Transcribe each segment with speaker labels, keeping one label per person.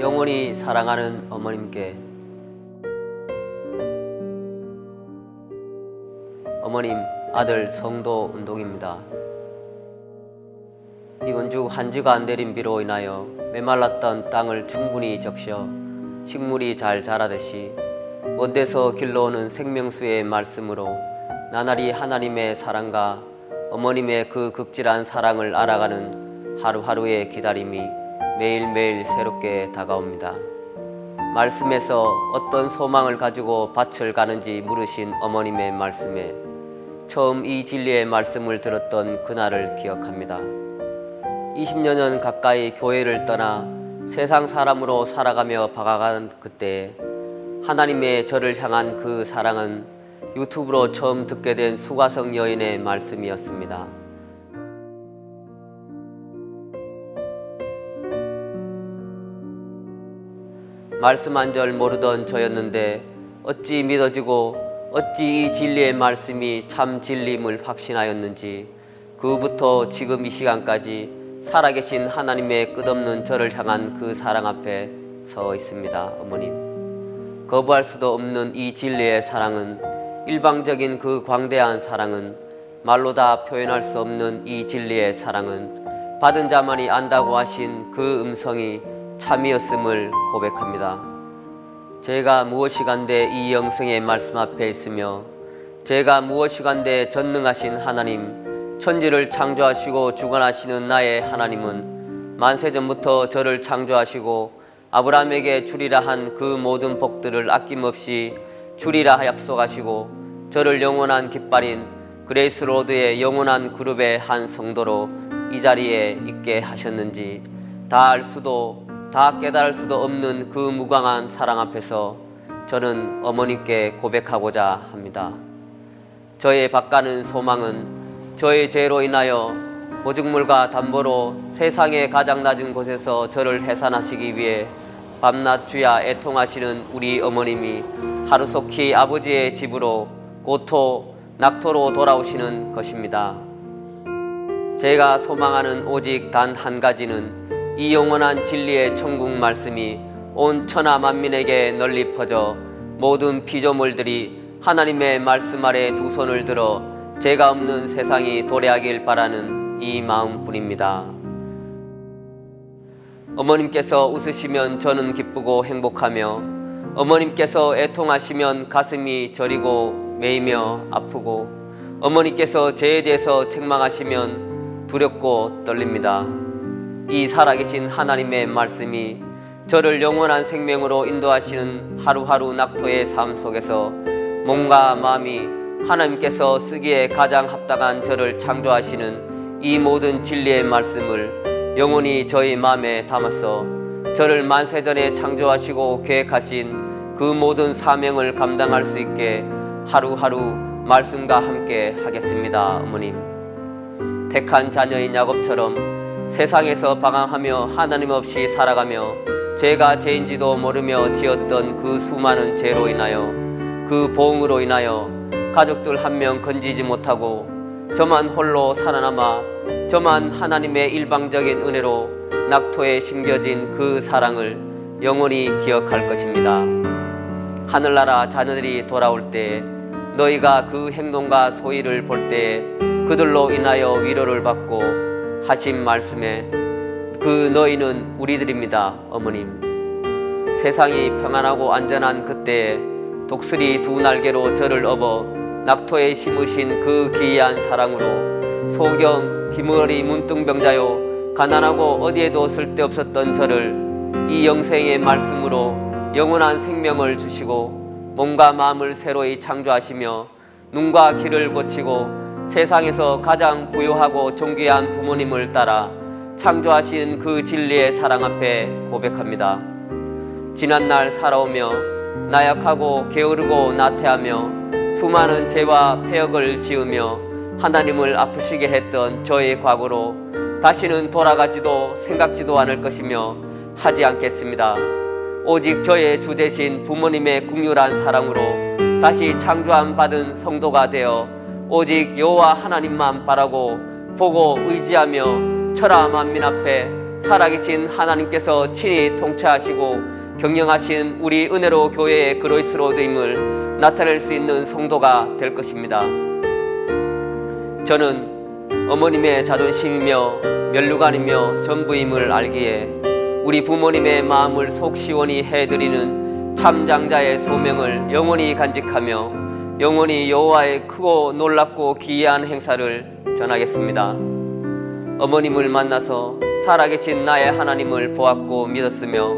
Speaker 1: 영원히 사랑하는 어머님께 어머님 아들 성도 운동입니다. 이번 주 한지가 안 내린 비로 인하여 메말랐던 땅을 충분히 적셔 식물이 잘 자라듯이 먼 데서 길러오는 생명수의 말씀으로 나날이 하나님의 사랑과 어머님의 그 극질한 사랑을 알아가는 하루하루의 기다림이 매일매일 새롭게 다가옵니다. 말씀에서 어떤 소망을 가지고 밭을 가는지 물으신 어머님의 말씀에 처음 이 진리의 말씀을 들었던 그날을 기억합니다. 20여 년 가까이 교회를 떠나 세상 사람으로 살아가며 박아간 그때 하나님의 저를 향한 그 사랑은 유튜브로 처음 듣게 된 수가성 여인의 말씀이었습니다. 말씀 한 절 모르던 저였는데 어찌 믿어지고 어찌 이 진리의 말씀이 참 진리임을 확신하였는지 그부터 지금 이 시간까지 살아계신 하나님의 끝없는 저를 향한 그 사랑 앞에 서 있습니다. 어머님. 거부할 수도 없는 이 진리의 사랑은 일방적인 그 광대한 사랑은 말로 다 표현할 수 없는 이 진리의 사랑은 받은 자만이 안다고 하신 그 음성이 참이었음을 고백합니다. 제가 무엇이관대 이 영성의 말씀 앞에 있으며 제가 무엇이관대 전능하신 하나님 천지를 창조하시고 주관하시는 나의 하나님은 만세 전부터 저를 창조하시고 아브라함에게 주리라 한 그 모든 복들을 아낌없이 주리라 약속하시고 저를 영원한 깃발인 그레이스 로드의 영원한 그룹의 한 성도로 이 자리에 있게 하셨는지 다 알 수도 다 깨달을 수도 없는 그 무광한 사랑 앞에서 저는 어머님께 고백하고자 합니다. 저의 바가는 소망은 저의 죄로 인하여 보증물과 담보로 세상의 가장 낮은 곳에서 저를 해산하시기 위해 밤낮 주야 애통하시는 우리 어머님이 하루속히 아버지의 집으로 고토 낙토로 돌아오시는 것입니다. 제가 소망하는 오직 단 한 가지는 이 영원한 진리의 천국 말씀이 온 천하 만민에게 널리 퍼져 모든 피조물들이 하나님의 말씀 아래 두 손을 들어 죄가 없는 세상이 도래하길 바라는 이 마음뿐입니다. 어머님께서 웃으시면 저는 기쁘고 행복하며 어머님께서 애통하시면 가슴이 저리고 메이며 아프고 어머니께서 죄에 대해서 책망하시면 두렵고 떨립니다. 이 살아계신 하나님의 말씀이 저를 영원한 생명으로 인도하시는 하루하루 낙토의 삶 속에서 몸과 마음이 하나님께서 쓰기에 가장 합당한 저를 창조하시는 이 모든 진리의 말씀을 영원히 저희 마음에 담아서 저를 만세전에 창조하시고 계획하신 그 모든 사명을 감당할 수 있게 하루하루 말씀과 함께 하겠습니다, 어머님. 택한 자녀인 야곱처럼 세상에서 방황하며 하나님 없이 살아가며 죄가 죄인지도 모르며 지었던 그 수많은 죄로 인하여 그 보응으로 인하여 가족들 한 명 건지지 못하고 저만 홀로 살아남아 저만 하나님의 일방적인 은혜로 낙토에 심겨진 그 사랑을 영원히 기억할 것입니다. 하늘나라 자녀들이 돌아올 때 너희가 그 행동과 소위를 볼 때 그들로 인하여 위로를 받고 하신 말씀에 그 너희는 우리들입니다, 어머님. 세상이 평안하고 안전한 그때에 독수리 두 날개로 저를 업어 낙토에 심으신 그 기이한 사랑으로 소경, 기머리 문둥병자요 가난하고 어디에도 쓸데없었던 저를 이 영생의 말씀으로 영원한 생명을 주시고 몸과 마음을 새로이 창조하시며 눈과 귀를 고치고 세상에서 가장 부유하고 존귀한 부모님을 따라 창조하신 그 진리의 사랑 앞에 고백합니다. 지난날 살아오며 나약하고 게으르고 나태하며 수많은 죄와 폐역을 지으며 하나님을 아프시게 했던 저의 과거로 다시는 돌아가지도 생각지도 않을 것이며 하지 않겠습니다. 오직 저의 주 대신 부모님의 국률한 사랑으로 다시 창조함 받은 성도가 되어 오직 여호와 하나님만 바라고 보고 의지하며 천하 만민 앞에 살아계신 하나님께서 친히 통치하시고 경영하신 우리 은혜로 교회의 그로이스로드임을 나타낼 수 있는 성도가 될 것입니다. 저는 어머님의 자존심이며 면류관이며 전부임을 알기에 우리 부모님의 마음을 속 시원히 해드리는 참장자의 소명을 영원히 간직하며 영원히 여호와의 크고 놀랍고 기이한 행사를 전하겠습니다. 어머님을 만나서 살아계신 나의 하나님을 보았고 믿었으며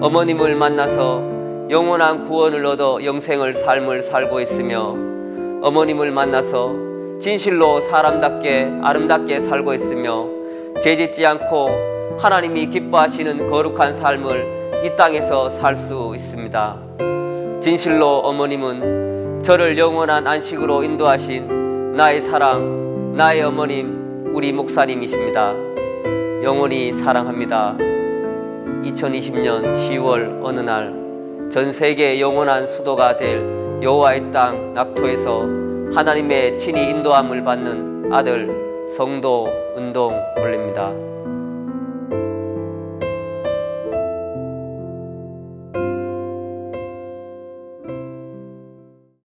Speaker 1: 어머님을 만나서 영원한 구원을 얻어 영생을 삶을 살고 있으며 어머님을 만나서 진실로 사람답게 아름답게 살고 있으며 죄짓지 않고 하나님이 기뻐하시는 거룩한 삶을 이 땅에서 살 수 있습니다. 진실로 어머님은 저를 영원한 안식으로 인도하신 나의 사랑, 나의 어머님, 우리 목사님이십니다. 영원히 사랑합니다. 2020년 10월 어느 날 전 세계 영원한 수도가 될 여호와의 땅 낙토에서 하나님의 친히 인도함을 받는 아들 성도 운동 올립니다.